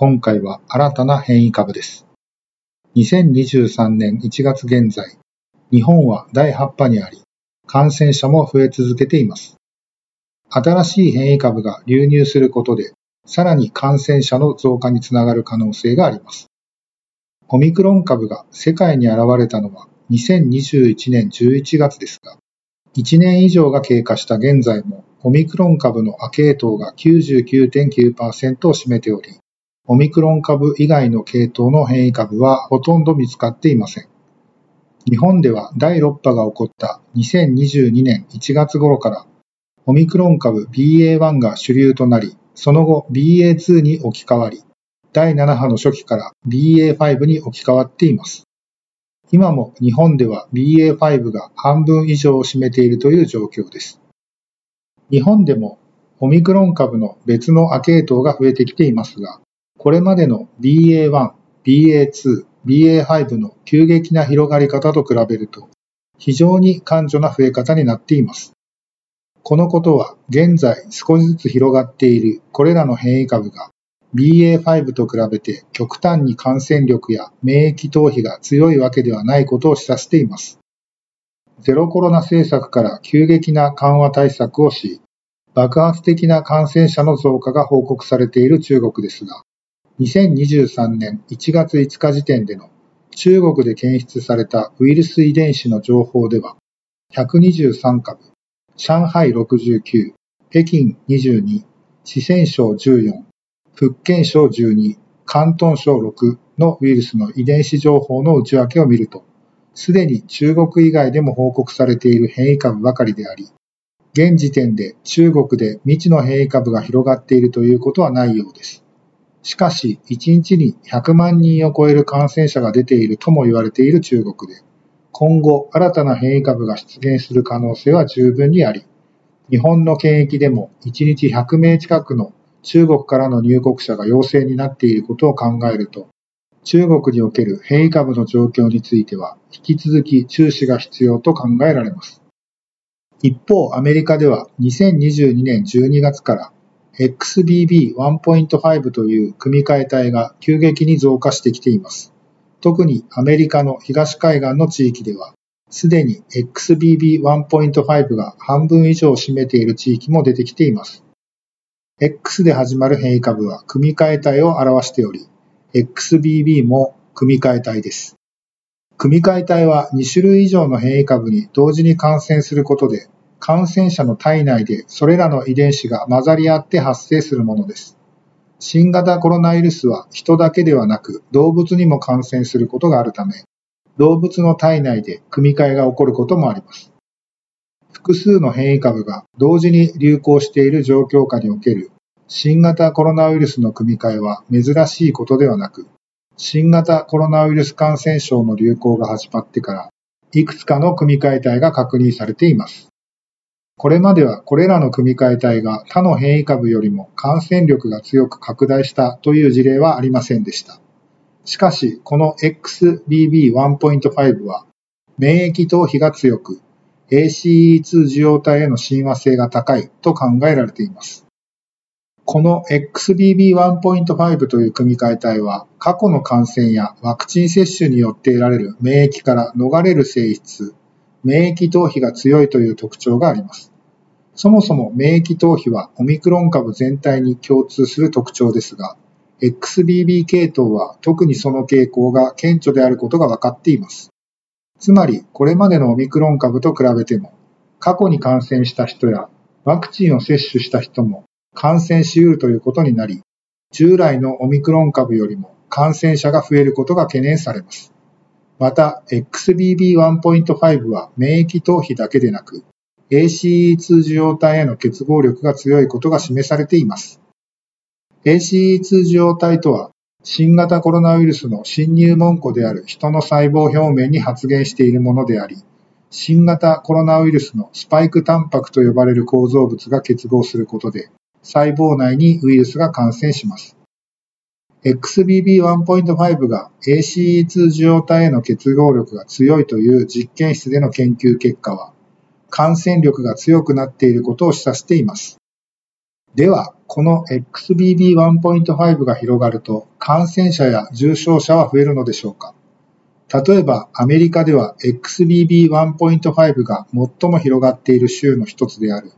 今回は新たな変異株です。2023年1月現在、日本は第8波にあり、感染者も増え続けています。新しい変異株が流入することで、さらに感染者の増加につながる可能性があります。オミクロン株が世界に現れたのは2021年11月ですが、1年以上が経過した現在も、オミクロン株の亜系統が99.9%を占めており、オミクロン株以外の系統の変異株はほとんど見つかっていません。日本では第6波が起こった2022年1月頃から、オミクロン株 BA.1 が主流となり、その後 BA.2 に置き換わり、第7波の初期から BA.5 に置き換わっています。今も日本では BA.5 が半分以上を占めているという状況です。日本でもオミクロン株の別の亜系統が増えてきていますが、これまでの BA.1、BA.2、BA.5 の急激な広がり方と比べると、非常に感情な増え方になっています。このことは現在少しずつ広がっているこれらの変異株が BA.5 と比べて極端に感染力や免疫逃避が強いわけではないことを示唆しています。ゼロコロナ政策から急激な緩和対策をし、爆発的な感染者の増加が報告されている中国ですが、2023年1月5日時点での中国で検出されたウイルス遺伝子の情報では、123株、上海69、北京22、四川省14、福建省12、広東省6のウイルスの遺伝子情報の内訳を見ると、すでに中国以外でも報告されている変異株ばかりであり、現時点で中国で未知の変異株が広がっているということはないようです。しかし、1日に100万人を超える感染者が出ているとも言われている中国で、今後新たな変異株が出現する可能性は十分にあり、日本の検疫でも1日100名近くの中国からの入国者が陽性になっていることを考えると、中国における変異株の状況については引き続き注視が必要と考えられます。一方、アメリカでは2022年12月から XBB.1.5 という組み換え体が急激に増加してきています。特にアメリカの東海岸の地域では、すでに XBB.1.5 が半分以上を占めている地域も出てきています。X で始まる変異株は組み換え体を表しており、XBB も組み換え体です。組み換え体は2種類以上の変異株に同時に感染することで、感染者の体内でそれらの遺伝子が混ざり合って発生するものです。新型コロナウイルスは人だけではなく動物にも感染することがあるため、動物の体内で組み換えが起こることもあります。複数の変異株が同時に流行している状況下における新型コロナウイルスの組み換えは珍しいことではなく、新型コロナウイルス感染症の流行が始まってから、いくつかの組み換え体が確認されています。これまではこれらの組み換え体が他の変異株よりも感染力が強く拡大したという事例はありませんでした。しかし、この XBB.1.5 は免疫逃避が強く、ACE2 受容体への親和性が高いと考えられています。この XBB.1.5 という組み換え体は過去の感染やワクチン接種によって得られる免疫から逃れる性質、免疫逃避が強いという特徴があります。そもそも免疫逃避はオミクロン株全体に共通する特徴ですが、XBB 系統は特にその傾向が顕著であることが分かっています。つまり、これまでのオミクロン株と比べても、過去に感染した人やワクチンを接種した人も感染し得るということになり、従来のオミクロン株よりも感染者が増えることが懸念されます。また、XBB.1.5 は免疫逃避だけでなく、ACE2 受容体への結合力が強いことが示されています。ACE2 受容体とは、新型コロナウイルスの侵入門戸である人の細胞表面に発現しているものであり、新型コロナウイルスのスパイクタンパクと呼ばれる構造物が結合することで、細胞内にウイルスが感染します。XBB1.5 が ACE2 受容体への結合力が強いという実験室での研究結果は、感染力が強くなっていることを示唆しています。では、この XBB1.5 が広がると感染者や重症者は増えるのでしょうか例えばアメリカでは XBB1.5 が最も広がっている州の一つである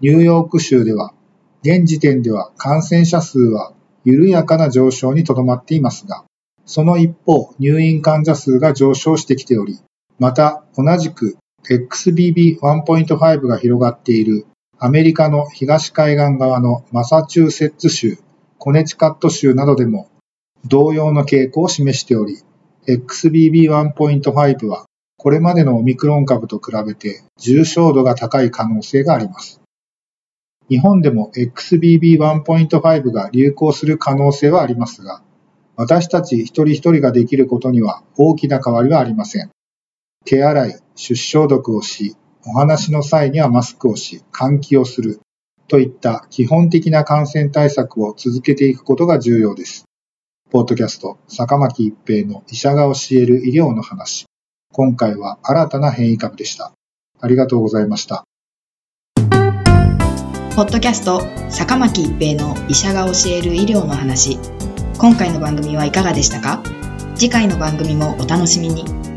ニューヨーク州では現時点では感染者数は緩やかな上昇にとどまっていますが、その一方入院患者数が上昇してきており、また同じく XBB1.5 が広がっているアメリカの東海岸側のマサチューセッツ州、コネチカット州などでも同様の傾向を示しており、XBB1.5 はこれまでのオミクロン株と比べて重症度が高い可能性があります。日本でも XBB1.5 が流行する可能性はありますが、私たち一人一人ができることには大きな変わりはありません。手洗い、出消毒をし、お話の際にはマスクをし、換気をするといった基本的な感染対策を続けていくことが重要です。ポッドキャスト、坂巻一平の医者が教える医療の話。今回は新たな変異株でした。ありがとうございました。ポッドキャスト、坂巻一平の医者が教える医療の話。今回の番組はいかがでしたか？次回の番組もお楽しみに。